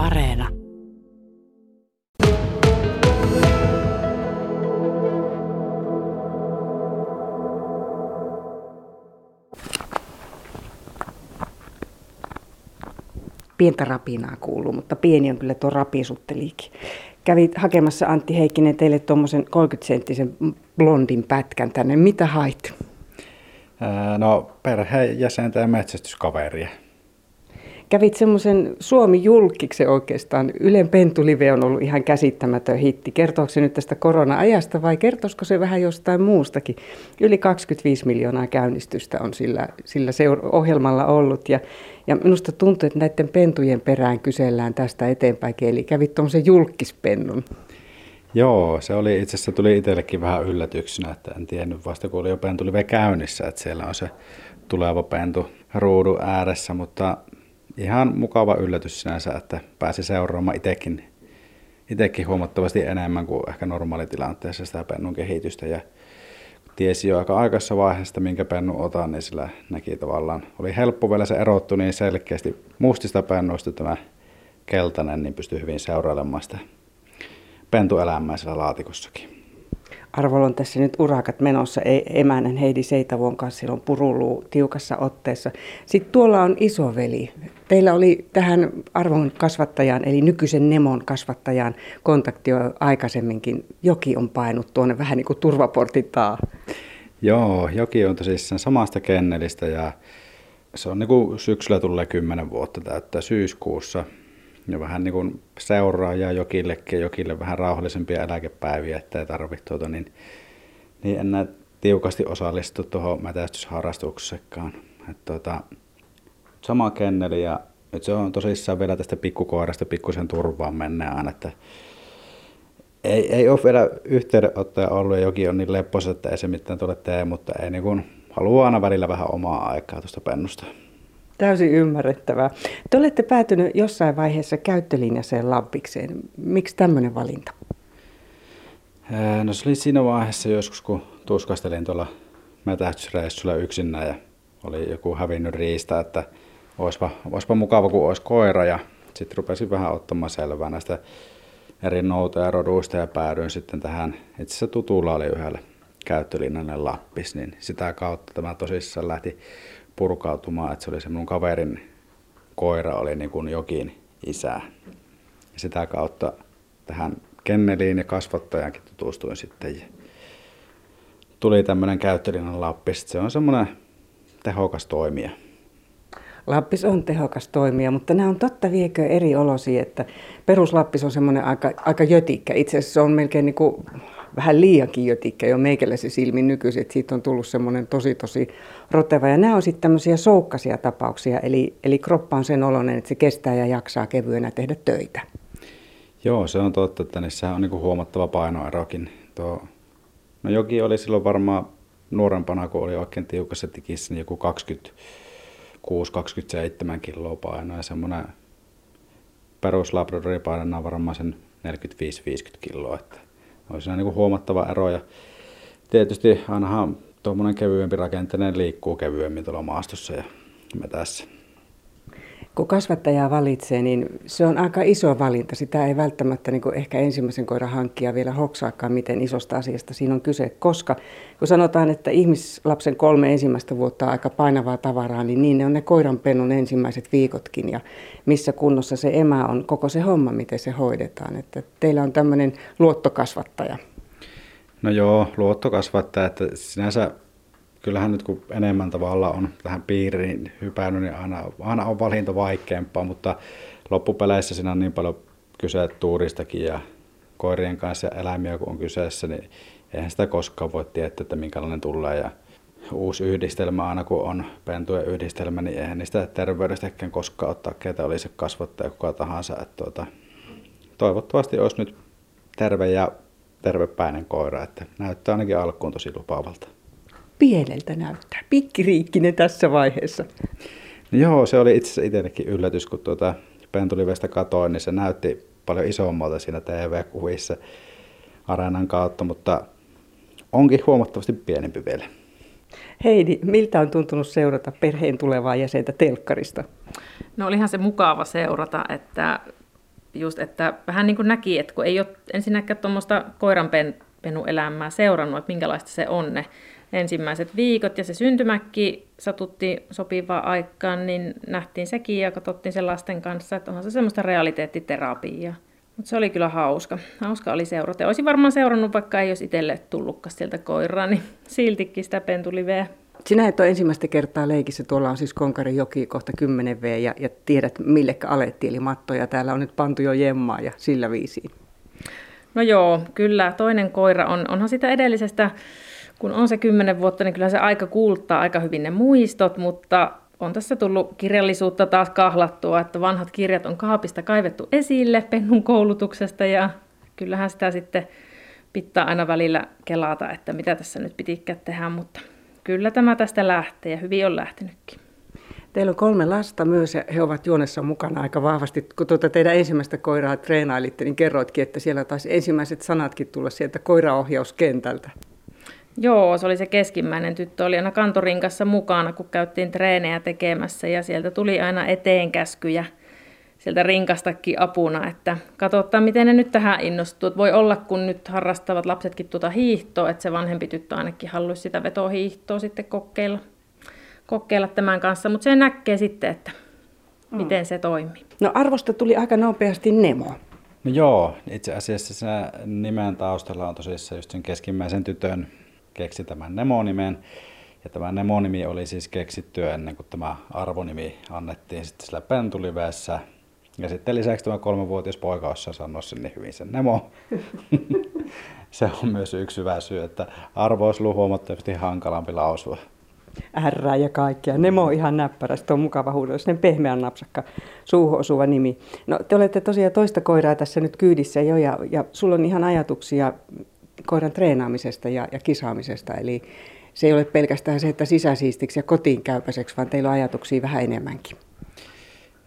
Areena. Pientä rapinaa kuuluu, mutta pieni on kyllä tuo rapisutteliikin. Kävit hakemassa Antti Heikkinen teille tuommoisen 30-senttisen blondin pätkän tänne. Mitä hait? No perheenjäsentä ja metsästyskaveria. Kävit semmoisen Suomi julkiksen oikeastaan. Ylen Pentulive on ollut ihan käsittämätön hitti. Kertooko se nyt tästä korona-ajasta vai kertoisiko se vähän jostain muustakin? Yli 25 miljoonaa käynnistystä on sillä, sillä seur- ohjelmalla ollut. Ja, ja minusta tuntuu, että näiden pentujen perään kysellään tästä eteenpäin. Eli kävit tuommoisen julkispennun. Joo, se oli itse asiassa tuli itsellekin vähän yllätyksenä, että en tiennyt vasta kun oli jo pentulive käynnissä, että siellä on se tuleva pentu ruudun ääressä, mutta ihan mukava yllätys sinänsä, että pääsi seuraamaan itsekin, itsekin huomattavasti enemmän kuin ehkä normaalitilanteessa sitä pennun kehitystä ja tiesi jo aika aikaisessa vaiheessa, minkä pennun otan, niin sillä näki tavallaan, oli helppo vielä se erottu niin selkeästi mustista pennuista tämä keltainen, niin pystyi hyvin seurailemaan sitä pentuelämää siellä laatikossakin. Arvolla on tässä nyt urakat menossa. Ei- Emänen Heidi Seitavuon kanssa silloin puruluu tiukassa otteessa. Sitten tuolla on isoveli. Teillä oli tähän arvon kasvattajaan, eli nykyisen Nemon kasvattajaan kontakti jo aikaisemminkin. Joki on painut tuonne vähän niin kuin turvaportin taa. Joo, Joki on tosissaan samasta kennelistä ja se on niin kuin syksyllä tulee 10 vuotta täyttää syyskuussa. Ja vähän niin kuin seuraa ja Jokillekin Jokille vähän rauhallisempia eläkepäiviä, ettei tarvitse tuota, niin, niin enää tiukasti osallistu tuohon metästysharrastuksessakaan. Et tuota, sama kenneli ja nyt se on tosissaan vielä tästä pikkukoirasta pikkusen turvaan mennään, että ei, ei ole vielä yhteydenottoja ollut ja jokin on niin lepposa, että ei se mitään tule tee, mutta ei niin kuin, haluaa aina välillä vähän omaa aikaa tuosta pennusta. Täysin ymmärrettävää. Te olette päätynyt jossain vaiheessa käyttölinjaseen lampikseen. Miksi tämmöinen valinta? Ää, No se oli siinä vaiheessa joskus, kun tuskastelin tuolla metästysreissulla yksinään ja oli joku hävinnyt riista, että olisipa, olisipa mukava, kun olisi koira ja sitten rupesin vähän ottamaan selvää näistä eri noutoja roduista ja päädyin sitten tähän, itse asiassa tutulla oli yhdellä käyttölinjalle Lappis, niin sitä kautta tämä tosissaan lähti purkautumaan, että se oli se mun kaverin koira oli niin kuin jokin isä. Ja sitä kautta tähän kenneliin ja kasvattajankin tutustuin sitten. Ja tuli tämmöinen käyttölinjan Lappis. Se on semmoinen tehokas toimija. Lappis on tehokas toimija, mutta nämä on totta viekö eri olosi, että peruslappis on semmoinen aika, aika jötikkä. Itse asiassa se on melkein niin kuin vähän liiankin jötikkä jo meikäläisen silmin nykyisin, että siitä on tullut semmoinen tosi tosi roteva. Ja nämä on sitten tämmöisiä soukkasia tapauksia, eli, eli kroppa on sen oloinen, että se kestää ja jaksaa kevyenä tehdä töitä. Joo, se on totta, että niissä on niin huomattava painoerokin. Tuo, no jokin oli silloin varmaan nuorempana, kun oli oikein tiukassa tikissä, niin joku 26-27 kiloa painoa ja semmoinen perus Labradori painaa varmaan sen 45-50 kiloa, että on siinä niin huomattava ero ja tietysti ainahan tuommoinen kevyempi rakenteinen liikkuu kevyemmin tuolla maastossa ja metässä. Kun kasvattajaa valitsee, niin se on aika iso valinta. Sitä ei välttämättä niin ehkä ensimmäisen koiran hankkija vielä hoksaakaan, miten isosta asiasta siinä on kyse. Koska kun sanotaan, että ihmislapsen kolme ensimmäistä vuotta on aika painavaa tavaraa, niin niin ne on ne koiranpennun ensimmäiset viikotkin. Ja missä kunnossa se emä on, koko se homma, miten se hoidetaan. Että teillä on tämmöinen luottokasvattaja. No joo, luottokasvattaja, että sinänsä kyllähän nyt kun enemmän tavalla on tähän piiriin hypännyt, niin aina, aina on valinta vaikeampaa, mutta loppupeleissä siinä on niin paljon kyse tuuristakin ja koirien kanssa ja eläimiä kun on kyseessä, niin eihän sitä koskaan voi tietää, että minkälainen tulee. Ja uusi yhdistelmä aina kun on pentujen yhdistelmä, niin eihän niistä terveydestäkään koskaan ottaa, ketä oli se kasvattaja kuka tahansa. Että tuota, toivottavasti olisi nyt terve ja tervepäinen koira, että näyttää ainakin alkuun tosi lupaavalta. Pieneltä näyttää. Pikkiriikkinen tässä vaiheessa. No joo, se oli itse asiassa itsellekin yllätys, kun tuota pentulivestä katoin, niin se näytti paljon isommalta siinä TV-kuvissa areenan kautta, mutta onkin huomattavasti pienempi vielä. Heidi, miltä on tuntunut seurata perheen tulevaa jäsentä telkkarista? No olihan se mukava seurata, että just, että vähän niin kuin näki, että kun ei ole ensinnäkään tuommoista koiranpenuelämää seurannut, että minkälaista se on ne ensimmäiset viikot ja se syntymäkki satutti sopivaan aikaan, niin nähtiin sekin ja katsottiin sen lasten kanssa, että onhan se semmoista realiteettiterapiaa. Mutta se oli kyllä hauska. Hauska oli seurata. Olisin varmaan seurannut, vaikka ei olisi itselle tullutkaan sieltä koiraa, niin siltikin sitä pentuliveä. Sinä et ole ensimmäistä kertaa leikissä. Tuolla on siis Konkarin joki kohta 10 V ja, ja tiedät millekä alettiin, eli matto. Ja täällä on nyt pantu jo jemmaa ja sillä viisiin. No joo, kyllä. Toinen koira on, onhan sitä edellisestä, kun on se kymmenen vuotta, niin kyllä se aika kuultaa aika hyvin ne muistot, mutta on tässä tullut kirjallisuutta taas kahlattua, että vanhat kirjat on kaapista kaivettu esille pennun koulutuksesta ja kyllähän sitä sitten pitää aina välillä kelata, että mitä tässä nyt pitikään tehdä, mutta kyllä tämä tästä lähtee ja hyvin on lähtenytkin. Teillä on kolme lasta myös ja he ovat juonessa mukana aika vahvasti. Kun tuota teidän ensimmäistä koiraa treenailitte, niin kerroitkin, että siellä taisi ensimmäiset sanatkin tulla sieltä koiraohjauskentältä. Joo, se oli se keskimmäinen tyttö, oli aina kantorinkassa mukana, kun käyttiin treenejä tekemässä ja sieltä tuli aina eteenkäskyjä sieltä rinkastakin apuna, että katsotaan miten ne nyt tähän innostuu. Voi olla, kun nyt harrastavat lapsetkin tuota hiihtoa, että se vanhempi tyttö ainakin haluaisi sitä vetohiihtoa sitten kokeilla, kokeilla tämän kanssa, mutta se näkee sitten, että miten mm. se toimii. No arvosta tuli aika nopeasti Nemo. No joo, itse asiassa se nimen taustalla on tosissaan just sen keskimmäisen tytön keksi tämän Nemo-nimen. Ja tämä Nemo-nimi oli siis keksitty ennen kuin tämä arvonimi annettiin sitten sillä pentuliveessä. Ja sitten lisäksi tämä kolmenvuotias poika osaa sanoa niin hyvin sen Nemo. se on myös yksi hyvä syy, että arvo olisi huomattavasti hankalampi lausua. R ja kaikkea. Nemo on ihan näppärä, sitten on mukava huudella, sen pehmeän napsakka suuhun osuva nimi. No te olette tosiaan toista koiraa tässä nyt kyydissä jo ja, ja sulla on ihan ajatuksia koiran treenaamisesta ja, ja kisaamisesta. Eli se ei ole pelkästään se, että sisäsiistiksi ja kotiin käypäiseksi, vaan teillä on ajatuksia vähän enemmänkin.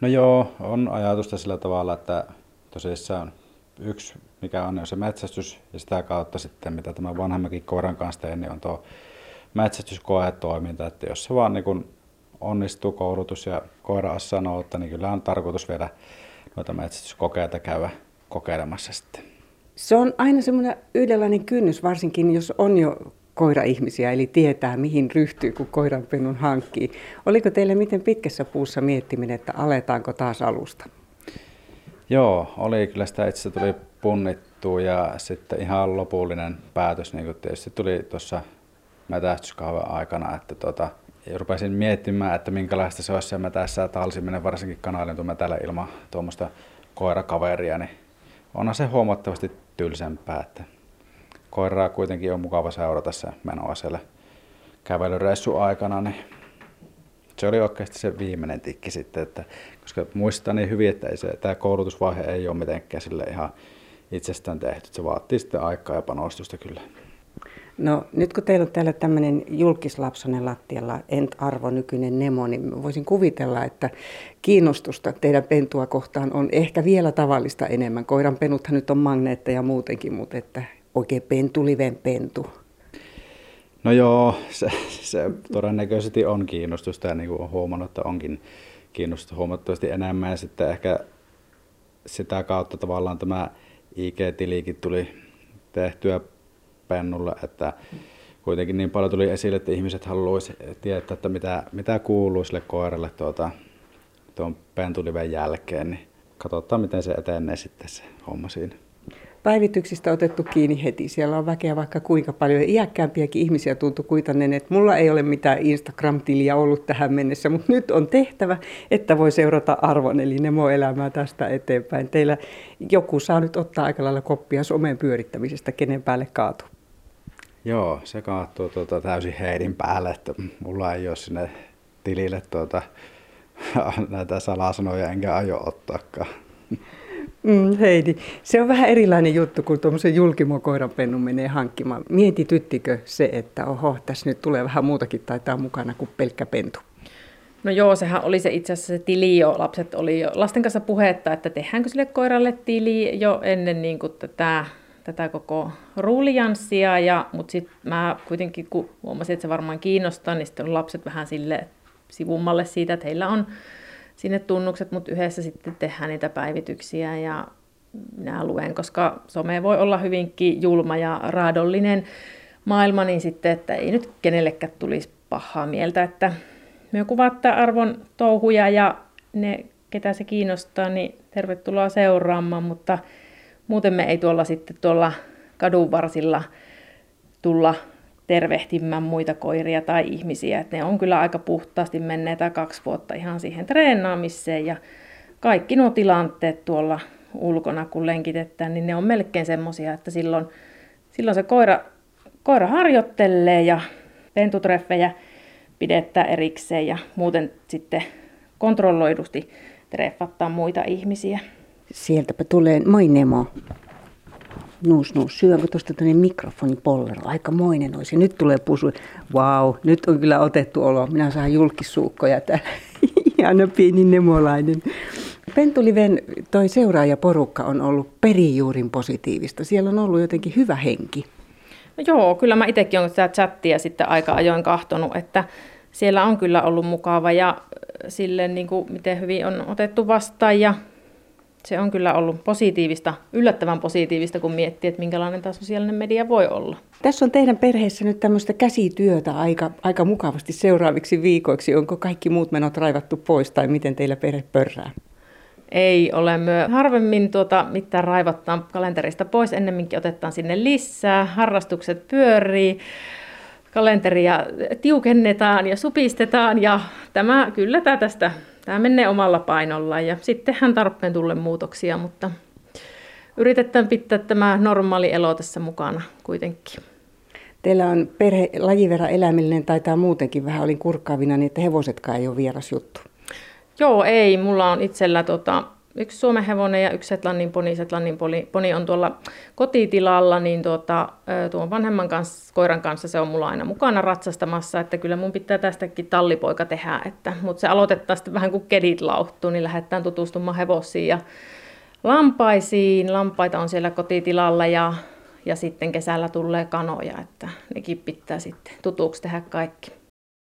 No joo, on ajatusta sillä tavalla, että tosissaan yksi, mikä on, se metsästys ja sitä kautta sitten, mitä tämä vanhemmakin koiran kanssa teen, niin on tuo metsästyskoetoiminta, että jos se vaan niin onnistuu koulutus ja koira sanoo, että niin kyllä on tarkoitus vielä noita metsästyskokeita käydä kokeilemassa sitten. Se on aina semmoinen yhdenlainen kynnys, varsinkin jos on jo koira-ihmisiä, eli tietää mihin ryhtyy, kun koiranpennun hankkii. Oliko teille miten pitkässä puussa miettiminen, että aletaanko taas alusta? Joo, oli kyllä sitä itse tuli punnittua ja sitten ihan lopullinen päätös niin tietysti tuli tuossa metästyskauden aikana, että tota, rupesin miettimään, että minkälaista se olisi se metässä talsiminen, varsinkin kanaalintumetällä ilman tuommoista koirakaveria, niin onhan se huomattavasti tylsempää, että koiraa kuitenkin on mukava seurata se menoa siellä kävelyreissu aikana, niin se oli oikeasti se viimeinen tikki sitten, että, koska muistan niin hyvin, että ei se, tämä koulutusvaihe ei ole mitenkään sille ihan itsestään tehty. Se vaatii sitten aikaa ja panostusta kyllä. No nyt kun teillä on täällä tämmöinen julkislapsonen lattialla, Ent-arvo, nykyinen Nemo, niin voisin kuvitella, että kiinnostusta teidän pentua kohtaan on ehkä vielä tavallista enemmän. Koiran penuthan nyt on magneetteja muutenkin, mutta että oikein pentuliven pentu. No joo, se, se todennäköisesti on kiinnostusta ja niin kuin olen huomannut, että onkin kiinnostusta huomattavasti enemmän. Ja sitten ehkä sitä kautta tavallaan tämä IG-tilikin tuli tehtyä pennulle, että kuitenkin niin paljon tuli esille, että ihmiset haluaisivat tietää, että mitä, mitä kuuluu sille koiralle tuota, tuon pentuliven jälkeen, niin katsotaan miten se etenee sitten se homma siinä. Päivityksistä otettu kiinni heti. Siellä on väkeä vaikka kuinka paljon. Iäkkäämpiäkin ihmisiä tuntui kuitannen, että mulla ei ole mitään Instagram-tiliä ollut tähän mennessä, mutta nyt on tehtävä, että voi seurata arvon, eli Nemo-elämää tästä eteenpäin. Teillä joku saa nyt ottaa aika lailla koppia somen pyörittämisestä, kenen päälle kaatuu. Joo, se kaatuu tuota, täysin heidin päälle, että mulla ei ole sinne tilille tuota, näitä salasanoja enkä aio ottaakaan. Mm, Heidi, se on vähän erilainen juttu, kun tuommoisen julkimokoiranpennun menee hankkimaan. Mietityttikö se, että oho, tässä nyt tulee vähän muutakin taitaa mukana kuin pelkkä pentu? No joo, sehän oli se itse asiassa se tili jo. Lapset oli jo lasten kanssa puhetta, että tehdäänkö sille koiralle tili jo ennen niin kuin tätä tätä koko ruulijanssia, ja, mutta sitten mä kuitenkin, kun huomasin, että se varmaan kiinnostaa, niin sitten lapset vähän sille sivummalle siitä, että heillä on sinne tunnukset, mutta yhdessä sitten tehdään niitä päivityksiä ja minä luen, koska some voi olla hyvinkin julma ja raadollinen maailma, niin sitten, että ei nyt kenellekään tulisi pahaa mieltä, että me kuvaatte arvon touhuja ja ne, ketä se kiinnostaa, niin tervetuloa seuraamaan, mutta muuten me ei tuolla sitten tuolla kadun varsilla tulla tervehtimään muita koiria tai ihmisiä. Et ne on kyllä aika puhtaasti menneitä kaksi vuotta ihan siihen treenaamiseen ja kaikki nuo tilanteet tuolla ulkona, kun lenkitetään, niin ne on melkein semmoisia, että silloin, silloin se koira, koira harjoittelee ja pentutreffejä pidetään erikseen ja muuten sitten kontrolloidusti treffattaa muita ihmisiä. Sieltäpä tulee, moi Nemo. Nuus, nuus, syönkö tuosta tänne mikrofonipollero? Aikamoinen olisi. Nyt tulee pusu. Vau, nyt on kyllä otettu olo. Minä saan julkisuukkoja täällä. Ihana pieni nemolainen. Pentuliven toi seuraajaporukka on ollut perijuurin positiivista. Siellä on ollut jotenkin hyvä henki. No joo, kyllä mä itsekin olen sitä chattia sitten aika ajoin kahtonut, että siellä on kyllä ollut mukava ja sille niin kuin miten hyvin on otettu vastaan ja se on kyllä ollut positiivista, yllättävän positiivista, kun miettii, että minkälainen tämä sosiaalinen media voi olla. Tässä on teidän perheessä nyt tämmöistä käsityötä aika, aika mukavasti seuraaviksi viikoiksi. Onko kaikki muut menot raivattu pois tai miten teillä perhe pörrää? Ei ole myö. Harvemmin tuota, mitään raivattaan kalenterista pois, ennemminkin otetaan sinne lisää. Harrastukset pyörii, kalenteria tiukennetaan ja supistetaan ja tämä kyllä tämä tästä tämä menee omalla painolla ja sittenhän tarpeen tulle muutoksia, mutta yritetään pitää tämä normaali elo tässä mukana kuitenkin. Teillä on perhe lajivera eläimellinen, taitaa muutenkin vähän, olin kurkkaavina, niin että hevosetkaan ei ole vieras juttu. Joo, ei. Mulla on itsellä tota, yksi Suomen hevonen ja yksi Setlannin poni. Setlannin poni on tuolla kotitilalla, niin tuota, tuon vanhemman kanssa, koiran kanssa se on mulla aina mukana ratsastamassa, että kyllä mun pitää tästäkin tallipoika tehdä. Että, mutta se aloitetaan sitten vähän kuin kedit lauhtuu, niin lähdetään tutustumaan hevosiin ja lampaisiin. Lampaita on siellä kotitilalla ja, ja sitten kesällä tulee kanoja, että nekin pitää sitten tutuksi tehdä kaikki.